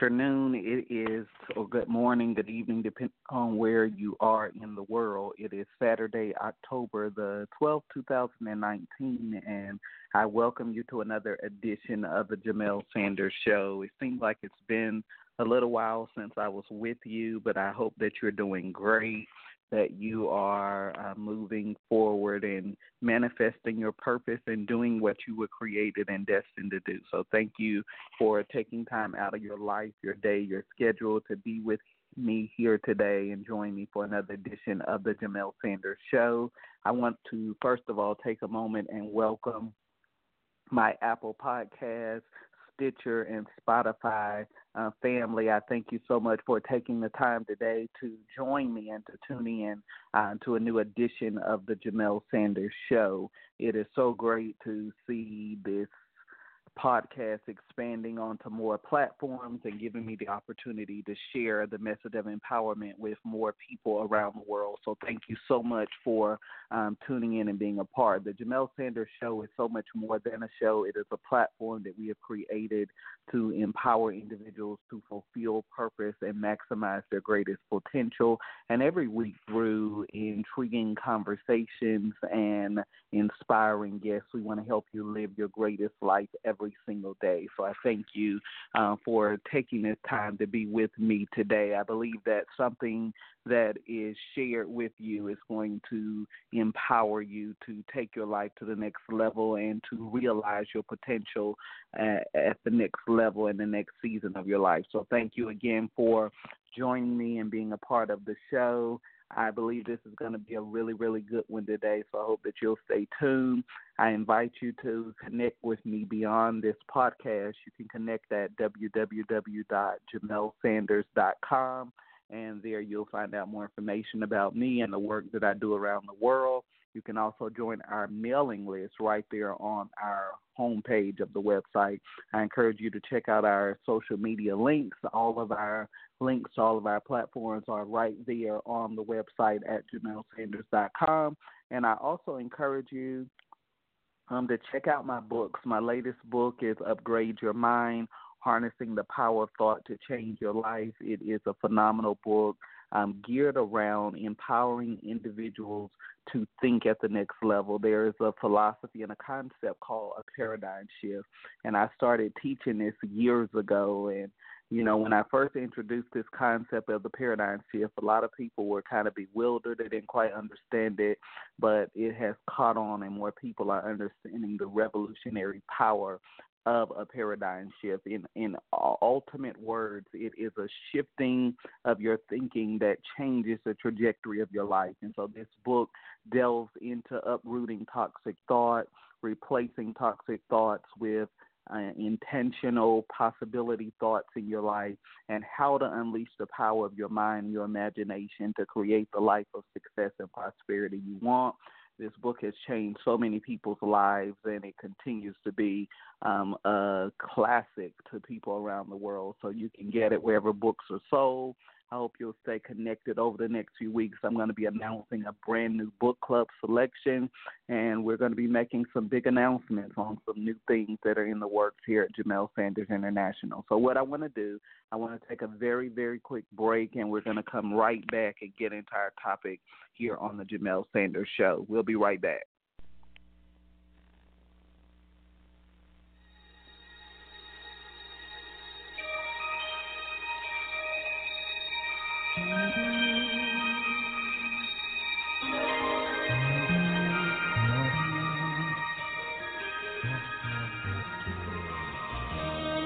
Afternoon. It is, or good morning, good evening, depending on where you are in the world. It is Saturday, October the 12th, 2019, and I welcome you to another edition of the Jamelle Sanders Show. It seems like it's been a little while since I was with you, but I hope that you're doing great that you are uh, moving forward and manifesting your purpose and doing what you were created and destined to do. So, thank you for taking time out of your life, your day, your schedule to be with me here today and join me for another edition of the Jamelle Sanders Show. I want to, first of all, take a moment and welcome my Apple Podcast, Stitcher, and Spotify uh, family. I thank you so much for taking the time today to join me and to tune in uh, to a new edition of the Jamelle Sanders Show. It is so great to see this podcast expanding onto more platforms and giving me the opportunity to share the message of empowerment with more people around the world. So thank you so much for um, tuning in and being a part. The Jamelle Sanders Show is so much more than a show. It is a platform that we have created to empower individuals to fulfill purpose and maximize their greatest potential. And every week through intriguing conversations and inspiring guests, we want to help you live your greatest life every every single day. So I thank you uh, for taking this time to be with me today. I believe that something that is shared with you is going to empower you to take your life to the next level and to realize your potential at, at the next level in the next season of your life. So thank you again for joining me and being a part of the show. I believe this is going to be a really, really good one today. So I hope that you'll stay tuned. I invite you to connect with me beyond this podcast. You can connect at www.jamelsanders.com, and there you'll find out more information about me and the work that I do around the world. You can also join our mailing list right there on our homepage of the website. I encourage you to check out our social media links. All of our links to all of our platforms are right there on the website at jamelsanders.com. And I also encourage you um, to check out my books. My latest book is Upgrade Your Mind Harnessing the Power of Thought to Change Your Life. It is a phenomenal book um, geared around empowering individuals to think at the next level. There is a philosophy and a concept called a paradigm shift, and I started teaching this years ago. And you know, when I first introduced this concept of the paradigm shift, a lot of people were kind of bewildered. They didn't quite understand it, but it has caught on, and more people are understanding the revolutionary power of a paradigm shift. In in ultimate words, it is a shifting of your thinking that changes the trajectory of your life. And so this book delves into uprooting toxic thought, replacing toxic thoughts with uh, intentional possibility thoughts in your life and how to unleash the power of your mind, your imagination to create the life of success and prosperity you want. This book has changed so many people's lives, and it continues to be um, a classic to people around the world. So you can get it wherever books are sold. I hope you'll stay connected over the next few weeks. I'm going to be announcing a brand new book club selection, and we're going to be making some big announcements on some new things that are in the works here at Jamelle Sanders International. So, what I want to do, I want to take a very, very quick break, and we're going to come right back and get into our topic here on the Jamelle Sanders Show. We'll be right back.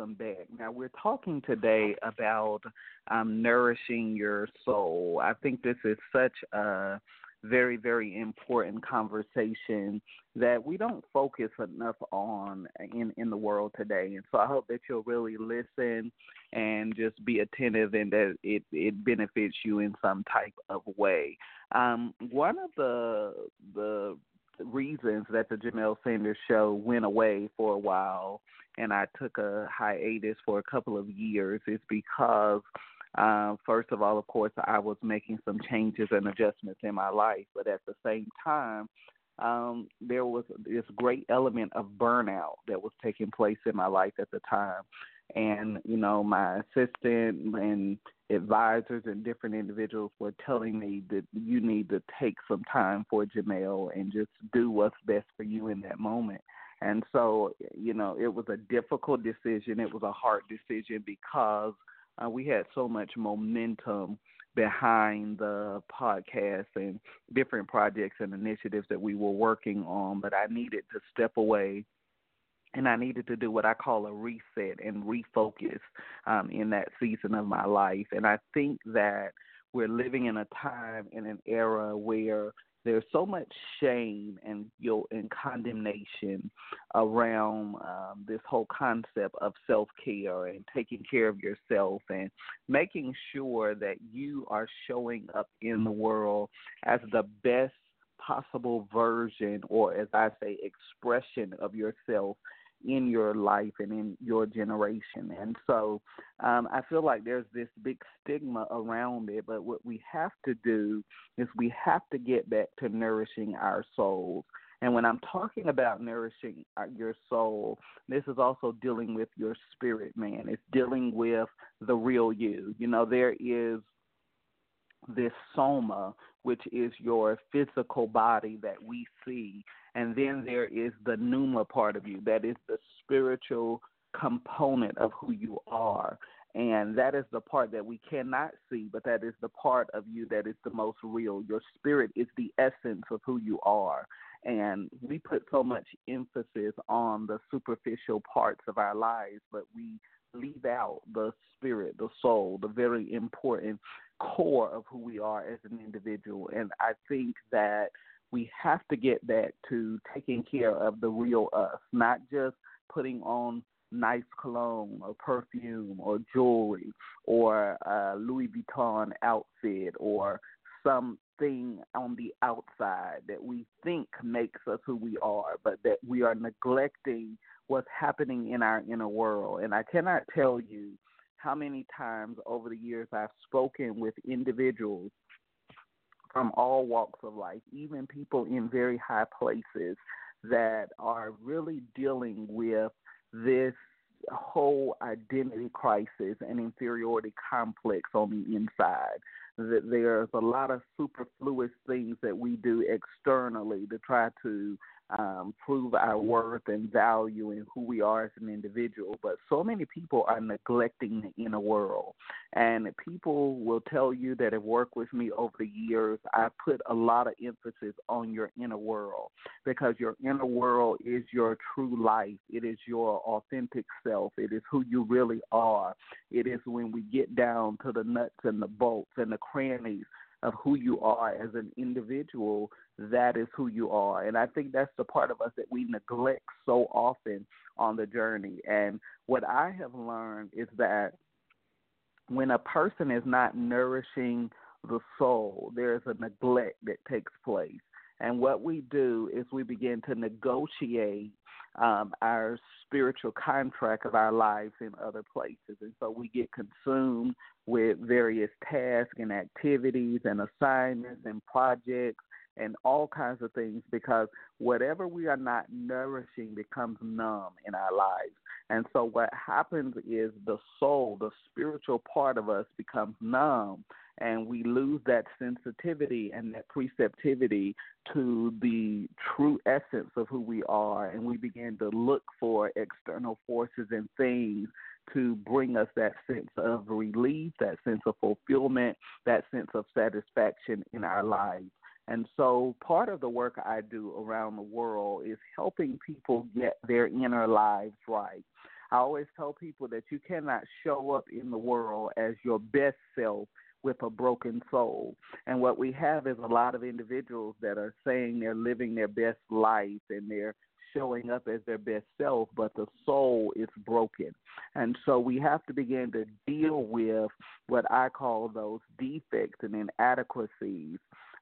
Welcome back. Now we're talking today about um, nourishing your soul. I think this is such a very, very important conversation that we don't focus enough on in in the world today. And so I hope that you'll really listen and just be attentive and that it it benefits you in some type of way. Um, one of the the reasons that the Jamelle Sanders show went away for a while and I took a hiatus for a couple of years is because uh, first of all, of course, I was making some changes and adjustments in my life, but at the same time, um, there was this great element of burnout that was taking place in my life at the time. And, you know, my assistant and advisors and different individuals were telling me that you need to take some time for Jamelle and just do what's best for you in that moment. And so, you know, it was a difficult decision. It was a hard decision because uh, we had so much momentum behind the podcast and different projects and initiatives that we were working on. But I needed to step away and I needed to do what I call a reset and refocus um, in that season of my life. And I think that we're living in a time in an era where there's so much shame and guilt and condemnation around um, this whole concept of self care and taking care of yourself and making sure that you are showing up in the world as the best possible version or as I say expression of yourself in your life and in your generation. And so um, I feel like there's this big stigma around it, but what we have to do is we have to get back to nourishing our souls. And when I'm talking about nourishing uh, your soul, this is also dealing with your spirit, man. It's dealing with the real you. You know, there is this soma, which is your physical body that we see, and then there is the pneuma part of you, that is the spiritual component of who you are. And that is the part that we cannot see, but that is the part of you that is the most real. Your spirit is the essence of who you are. And we put so much emphasis on the superficial parts of our lives, but we leave out the spirit, the soul, the very important core of who we are as an individual. And I think that we have to get back to taking care of the real us, not just putting on nice cologne or perfume or jewelry or a Louis Vuitton outfit or something on the outside that we think makes us who we are, but that we are neglecting what's happening in our inner world. And I cannot tell you how many times over the years I've spoken with individuals from all walks of life, even people in very high places that are really dealing with this whole identity crisis and inferiority complex on the inside. That there's a lot of superfluous things that we do externally to try to um, prove our worth and value and who we are as an individual. But so many people are neglecting the inner world. And people will tell you that have worked with me over the years, I put a lot of emphasis on your inner world because your inner world is your true life. It is your authentic self. It is who you really are. It is when we get down to the nuts and the bolts and the crannies of who you are as an individual, that is who you are. And I think that's the part of us that we neglect so often on the journey. And what I have learned is that when a person is not nourishing the soul, there's a neglect that takes place. And what we do is we begin to negotiate um, our spiritual contract of our lives in other places. And so we get consumed with various tasks and activities and assignments and projects and all kinds of things because whatever we are not nourishing becomes numb in our lives. And so what happens is the soul, the spiritual part of us becomes numb and we lose that sensitivity and that preceptivity to the true essence of who we are and we begin to look for external forces and things to bring us that sense of relief, that sense of fulfillment, that sense of satisfaction in our lives. And so part of the work I do around the world is helping people get their inner lives right. I always tell people that you cannot show up in the world as your best self with a broken soul. And what we have is a lot of individuals that are saying they're living their best life and they're showing up as their best self, but the soul is broken. And so we have to begin to deal with what I call those defects and inadequacies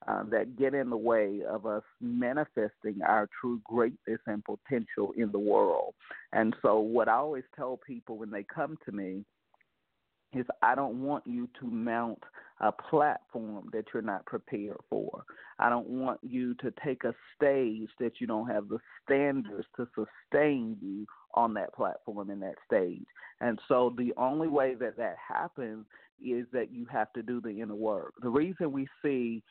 um, that get in the way of us manifesting our true greatness and potential in the world. And so, what I always tell people when they come to me is I don't want you to mount a platform that you're not prepared for. I don't want you to take a stage that you don't have the standards to sustain you on that platform and that stage. And so the only way that that happens is that you have to do the inner work. The reason we see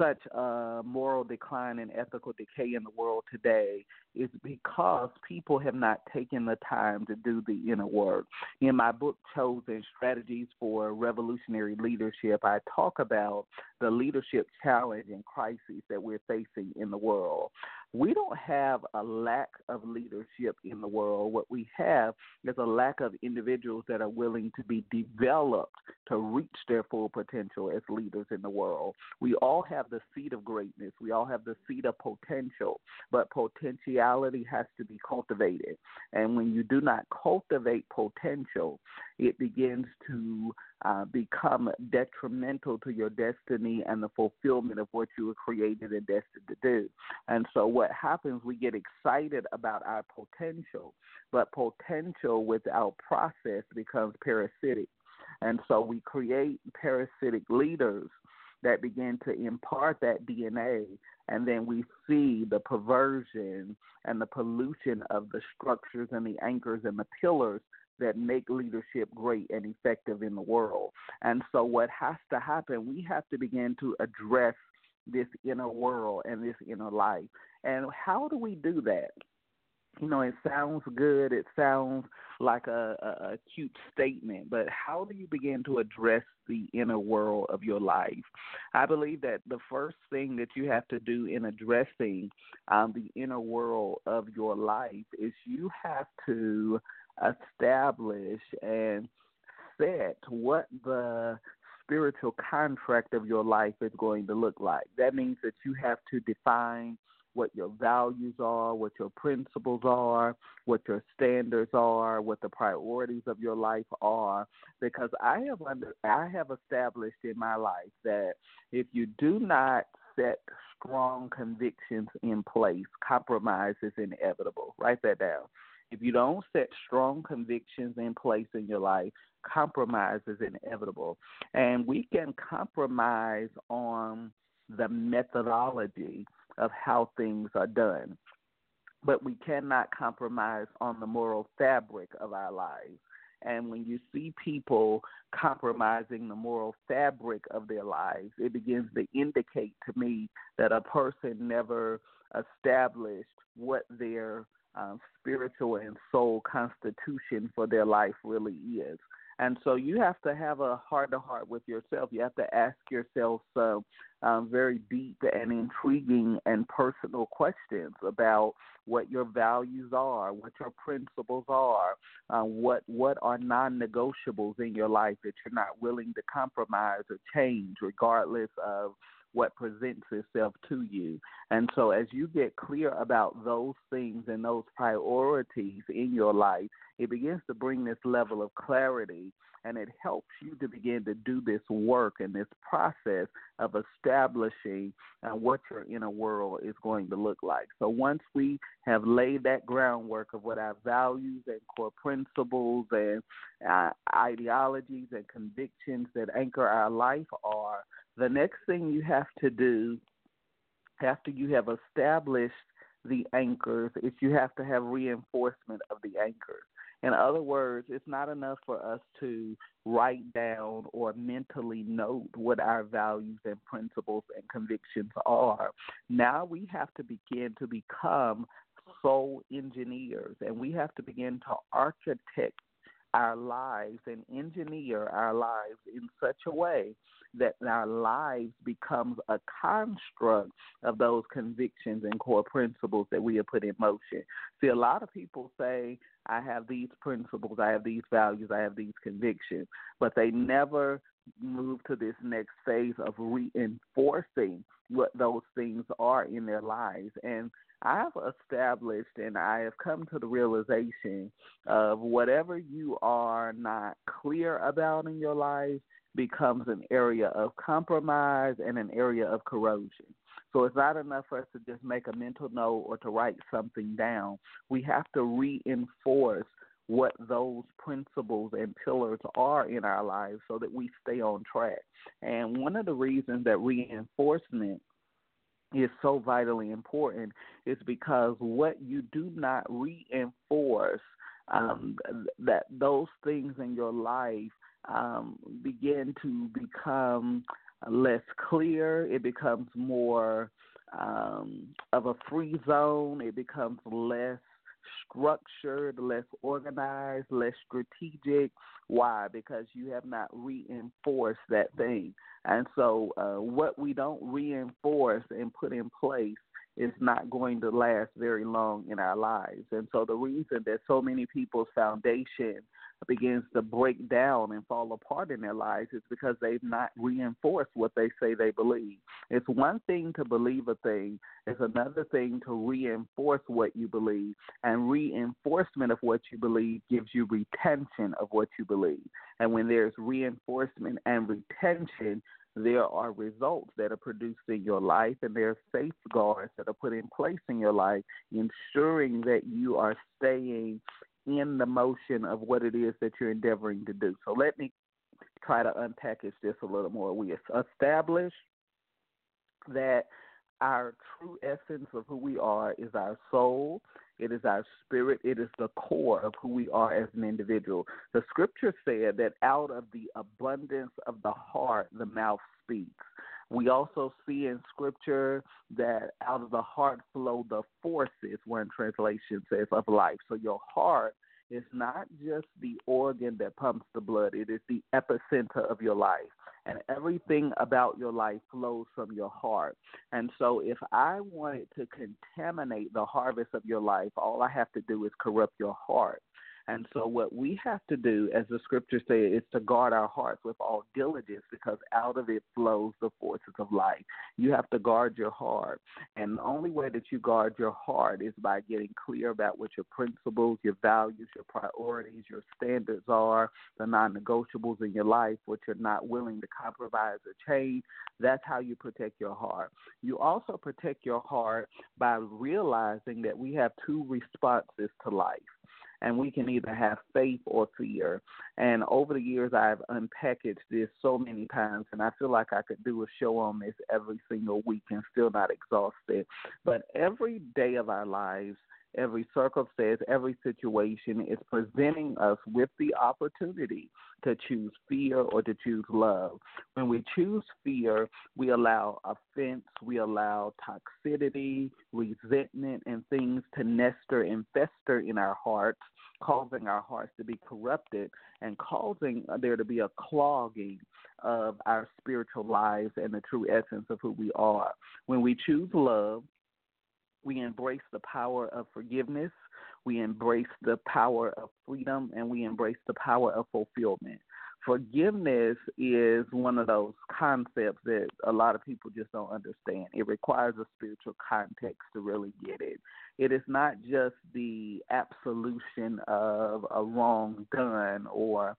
such a moral decline and ethical decay in the world today is because people have not taken the time to do the inner work. In my book, Chosen Strategies for Revolutionary Leadership, I talk about the leadership challenge and crises that we're facing in the world. We don't have a lack of leadership in the world. What we have is a lack of individuals that are willing to be developed to reach their full potential as leaders in the world. We all have the seed of greatness, we all have the seed of potential, but potentiality has to be cultivated. And when you do not cultivate potential, it begins to uh, become detrimental to your destiny and the fulfillment of what you were created and destined to do. And so, what happens, we get excited about our potential, but potential without process becomes parasitic. And so, we create parasitic leaders that begin to impart that DNA, and then we see the perversion and the pollution of the structures and the anchors and the pillars that make leadership great and effective in the world. And so, what has to happen, we have to begin to address this inner world and this inner life. And how do we do that? You know, it sounds good. It sounds like a, a, a cute statement, but how do you begin to address the inner world of your life? I believe that the first thing that you have to do in addressing um, the inner world of your life is you have to establish and set what the spiritual contract of your life is going to look like. That means that you have to define what your values are, what your principles are, what your standards are, what the priorities of your life are because I have under I have established in my life that if you do not set strong convictions in place, compromise is inevitable. Write that down. If you don't set strong convictions in place in your life, compromise is inevitable. And we can compromise on the methodology of how things are done, but we cannot compromise on the moral fabric of our lives. And when you see people compromising the moral fabric of their lives, it begins to indicate to me that a person never established what their um, spiritual and soul constitution for their life really is. And so you have to have a heart to heart with yourself. You have to ask yourself some um, very deep and intriguing and personal questions about what your values are, what your principles are, uh, what what are non-negotiables in your life that you're not willing to compromise or change, regardless of what presents itself to you. And so, as you get clear about those things and those priorities in your life, it begins to bring this level of clarity and it helps you to begin to do this work and this process of establishing uh, what your inner world is going to look like. So once we have laid that groundwork of what our values and core principles and uh, ideologies and convictions that anchor our life are, the next thing you have to do after you have established the anchors is you have to have reinforcement of the anchors. In other words, it's not enough for us to write down or mentally note what our values and principles and convictions are. Now we have to begin to become soul engineers and we have to begin to architect our lives and engineer our lives in such a way that our lives becomes a construct of those convictions and core principles that we have put in motion. See, a lot of people say, I have these principles, I have these values, I have these convictions, but they never move to this next phase of reinforcing what those things are in their lives. And I've established and I have come to the realization of whatever you are not clear about in your life becomes an area of compromise and an area of corrosion. So it's not enough for us to just make a mental note or to write something down. We have to reinforce what those principles and pillars are in our lives so that we stay on track. And one of the reasons that reinforcement is so vitally important is because what you do not reinforce um, that those things in your life um, begin to become less clear. It becomes more um, of a free zone. It becomes less structured, less organized, less strategic. Why? Because you have not reinforced that thing. And so, uh, what we don't reinforce and put in place is not going to last very long in our lives. And so, the reason that so many people's foundation begins to break down and fall apart in their lives is because they've not reinforced what they say they believe. It's one thing to believe a thing, it's another thing to reinforce what you believe. And reinforcement of what you believe gives you retention of what you believe. And when there's reinforcement and retention, there are results that are produced in your life and there are safeguards that are put in place in your life, ensuring that you are staying in the motion of what it is that you're endeavoring to do. So let me try to unpackage this a little more. We establish that our true essence of who we are is our soul, it is our spirit, it is the core of who we are as an individual. The scripture said that out of the abundance of the heart, the mouth speaks. We also see in scripture that out of the heart flow the forces, one translation says, of life. So your heart is not just the organ that pumps the blood, it is the epicenter of your life. And everything about your life flows from your heart. And so, if I wanted to contaminate the harvest of your life, all I have to do is corrupt your heart. And so, what we have to do, as the scriptures say, is to guard our hearts with all diligence because out of it flows the forces of life. You have to guard your heart. And the only way that you guard your heart is by getting clear about what your principles, your values, your priorities, your standards are, the non negotiables in your life, what you're not willing to compromise or change. That's how you protect your heart. You also protect your heart by realizing that we have two responses to life and we can either have faith or fear. And over the years, I've unpackaged this so many times, and I feel like I could do a show on this every single week and still not exhaust it. But every day of our lives, every circumstance, every situation is presenting us with the opportunity to choose fear or to choose love. When we choose fear, we allow offense, we allow toxicity, resentment, and things to nester and fester in our hearts, causing our hearts to be corrupted and causing there to be a clogging of our spiritual lives and the true essence of who we are. When we choose love, we embrace the power of forgiveness. We embrace the power of freedom and we embrace the power of fulfillment. Forgiveness is one of those concepts that a lot of people just don't understand. It requires a spiritual context to really get it. It is not just the absolution of a wrong done or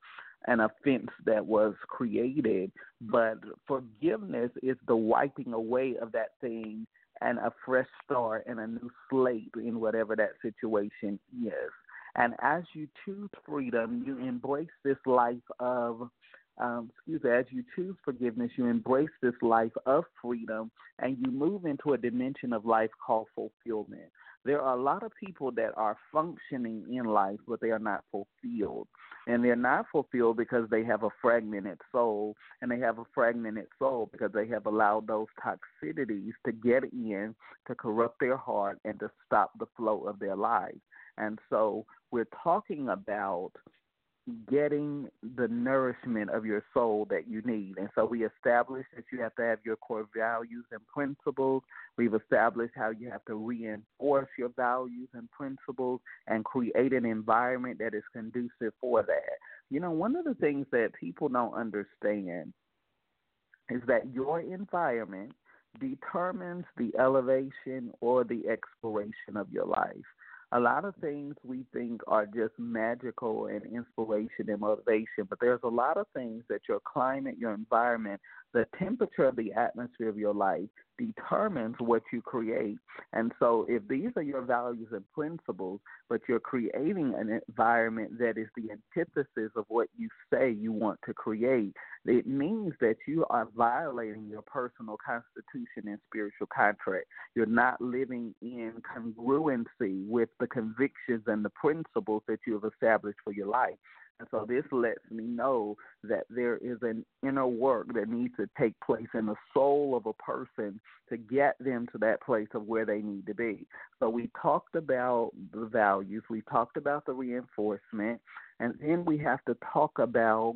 an offense that was created, but forgiveness is the wiping away of that thing and a fresh start and a new slate in whatever that situation is. And as you choose freedom, you embrace this life of, um, excuse me, as you choose forgiveness, you embrace this life of freedom and you move into a dimension of life called fulfillment. there are a lot of people that are functioning in life, but they are not fulfilled. And they're not fulfilled because they have a fragmented soul, and they have a fragmented soul because they have allowed those toxicities to get in, to corrupt their heart, and to stop the flow of their life. And so we're talking about getting the nourishment of your soul that you need. And so we established that you have to have your core values and principles. We've established how you have to reinforce your values and principles and create an environment that is conducive for that. You know, one of the things that people don't understand is that your environment determines the elevation or the exploration of your life a lot of things we think are just magical and inspiration and motivation, but there's a lot of things that your climate, your environment, the temperature of the atmosphere of your life determines what you create. And so, if these are your values and principles, but you're creating an environment that is the antithesis of what you say you want to create, it means that you are violating your personal constitution and spiritual contract. You're not living in congruency with the convictions and the principles that you have established for your life. And so this lets me know that there is an inner work that needs to take place in the soul of a person to get them to that place of where they need to be. So we talked about the values, we talked about the reinforcement, and then we have to talk about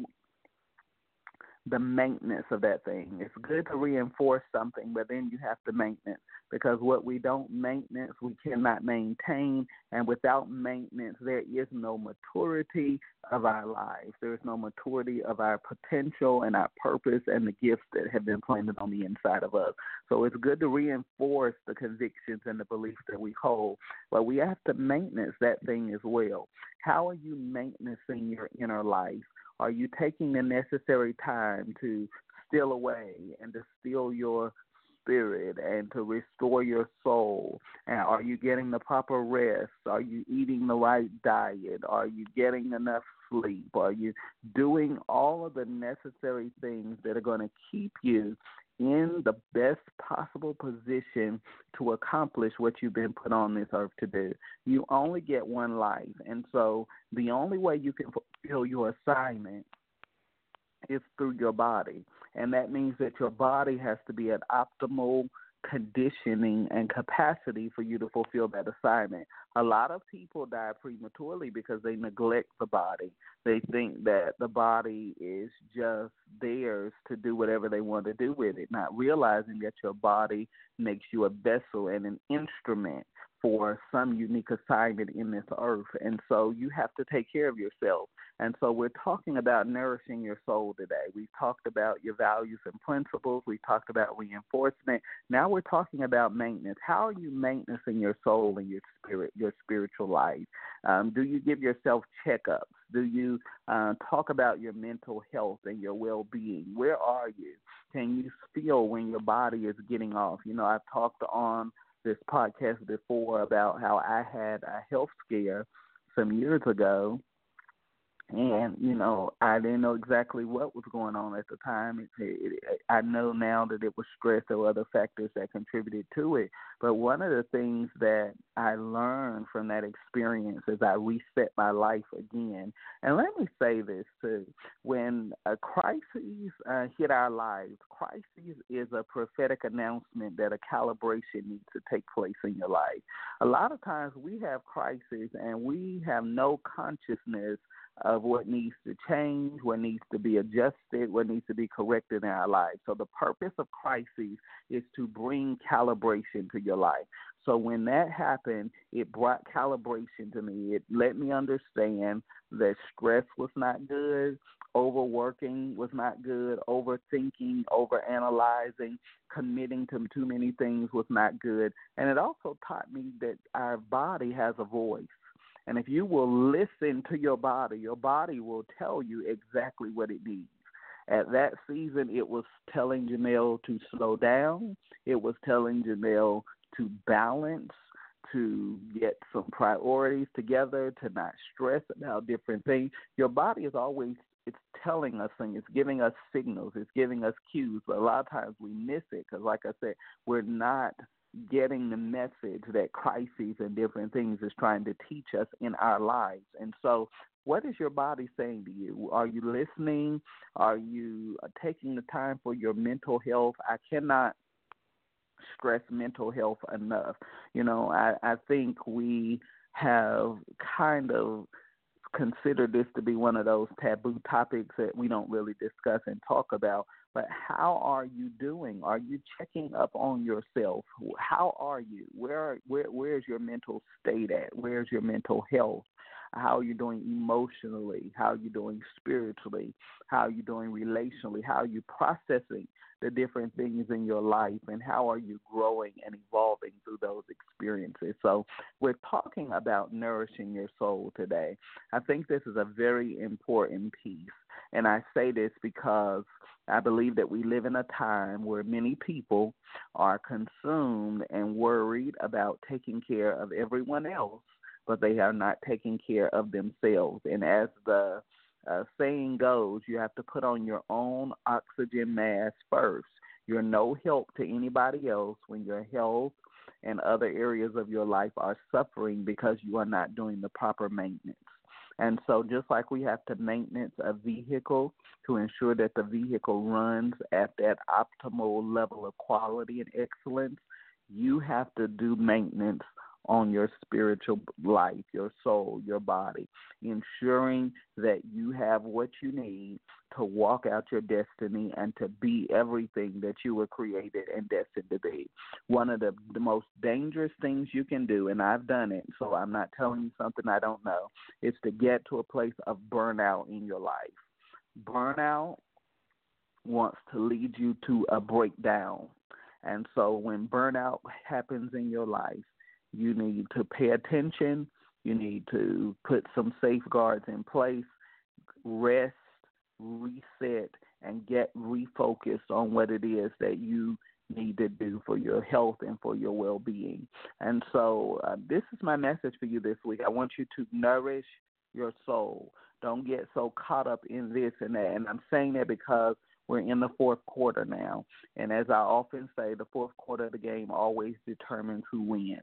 the maintenance of that thing. It's good to reinforce something, but then you have to maintenance because what we don't maintenance, we cannot maintain. And without maintenance, there is no maturity of our lives. There is no maturity of our potential and our purpose and the gifts that have been planted on the inside of us. So it's good to reinforce the convictions and the beliefs that we hold, but we have to maintenance that thing as well. How are you maintaining your inner life? Are you taking the necessary time to steal away and to steal your spirit and to restore your soul? And are you getting the proper rest? Are you eating the right diet? Are you getting enough sleep? Are you doing all of the necessary things that are going to keep you in the best possible position to accomplish what you've been put on this earth to do. You only get one life. And so the only way you can fulfill your assignment is through your body. And that means that your body has to be at optimal conditioning and capacity for you to fulfill that assignment. A lot of people die prematurely because they neglect the body. They think that the body is just theirs to do whatever they want to do with it, not realizing that your body makes you a vessel and an instrument for some unique assignment in this earth. And so you have to take care of yourself. And so we're talking about nourishing your soul today. We've talked about your values and principles. We talked about reinforcement. Now we're talking about maintenance. How are you maintaining your soul and your spirit, your spiritual life? Um, do you give yourself checkups? Do you uh, talk about your mental health and your well being? Where are you? Can you feel when your body is getting off? You know, I've talked on this podcast before about how I had a health scare some years ago and you know I didn't know exactly what was going on at the time. It, it, I know now that it was stress or other factors that contributed to it. But one of the things that I learned from that experience is I reset my life again. And let me say this too: when a crisis uh, hit our lives, crisis is a prophetic announcement that a calibration needs to take place in your life. A lot of times we have crises and we have no consciousness of what needs to change, what needs to be adjusted, what needs to be corrected in our lives. So the purpose of crises is to bring calibration to your life. So when that happened, it brought calibration to me. It let me understand that stress was not good, overworking was not good, overthinking, overanalyzing, committing to too many things was not good. And it also taught me that our body has a voice. And if you will listen to your body, your body will tell you exactly what it needs. At that season, it was telling Jamelle to slow down. It was telling Jamelle to balance, to get some priorities together, to not stress about different things. Your body is always it's telling us things, it's giving us signals, it's giving us cues, but a lot of times we miss it because, like I said, we're not getting the message that crises and different things is trying to teach us in our lives. And so, what is your body saying to you? Are you listening? Are you uh, taking the time for your mental health? I cannot stress mental health enough. You know, I, I think we have kind of considered this to be one of those taboo topics that we don't really discuss and talk about. But how are you doing? Are you checking up on yourself? How are you? Where where where's your mental state at? Where's your mental health? How are you doing emotionally? How are you doing spiritually? How are you doing relationally? How are you processing the different things in your life and how are you growing and evolving through those experiences. So, we're talking about nourishing your soul today. I think this is a very important piece. And I say this because I believe that we live in a time where many people are consumed and worried about taking care of everyone else, but they are not taking care of themselves. And as the uh, saying goes, you have to put on your own oxygen mask first. You're no help to anybody else when your health and other areas of your life are suffering because you are not doing the proper maintenance. And so, just like we have to maintenance a vehicle to ensure that the vehicle runs at that optimal level of quality and excellence, you have to do maintenance on your spiritual life, your soul, your body, ensuring that you have what you need to walk out your destiny and to be everything that you were created and destined to be. One of the, the most dangerous things you can do, and I've done it, so I'm not telling you something I don't know, is to get to a place of burnout in your life. Burnout wants to lead you to a breakdown. And so when burnout happens in your life, you need to pay attention. You need to put some safeguards in place, rest, reset, and get refocused on what it is that you need to do for your health and for your well being. And so, uh, this is my message for you this week. I want you to nourish your soul. Don't get so caught up in this and that. And I'm saying that because we're in the fourth quarter now. And as I often say, the fourth quarter of the game always determines who wins.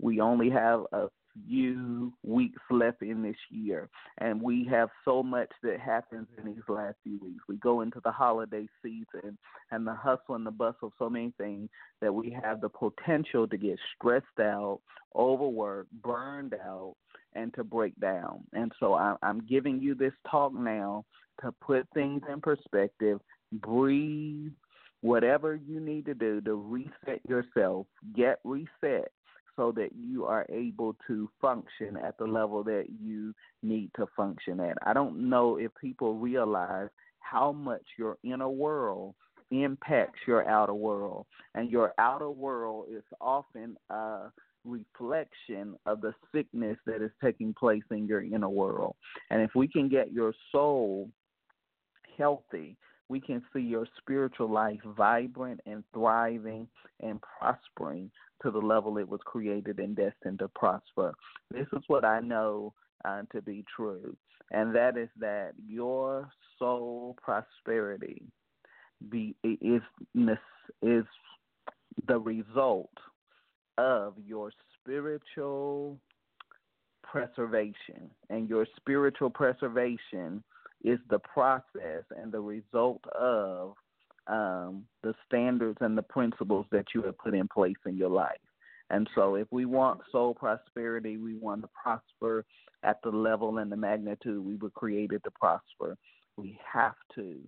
We only have a few weeks left in this year, and we have so much that happens in these last few weeks. We go into the holiday season and the hustle and the bustle of so many things that we have the potential to get stressed out, overworked, burned out, and to break down. And so I'm giving you this talk now to put things in perspective, breathe, whatever you need to do to reset yourself, get reset so that you are able to function at the level that you need to function at. I don't know if people realize how much your inner world impacts your outer world, and your outer world is often a reflection of the sickness that is taking place in your inner world. And if we can get your soul healthy, we can see your spiritual life vibrant and thriving and prospering to the level it was created and destined to prosper. This is what I know uh, to be true, and that is that your soul prosperity be is is the result of your spiritual preservation, and your spiritual preservation is the process and the result of um, the standards and the principles that you have put in place in your life. And so, if we want soul prosperity, we want to prosper at the level and the magnitude we were created to prosper. We have to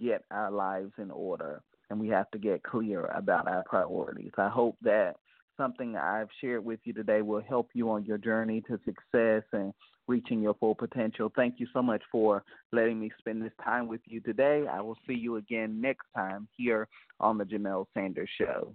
get our lives in order and we have to get clear about our priorities. I hope that something I've shared with you today will help you on your journey to success and reaching your full potential. Thank you so much for letting me spend this time with you today. I will see you again next time here on the Jamelle Sanders Show.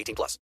18 plus.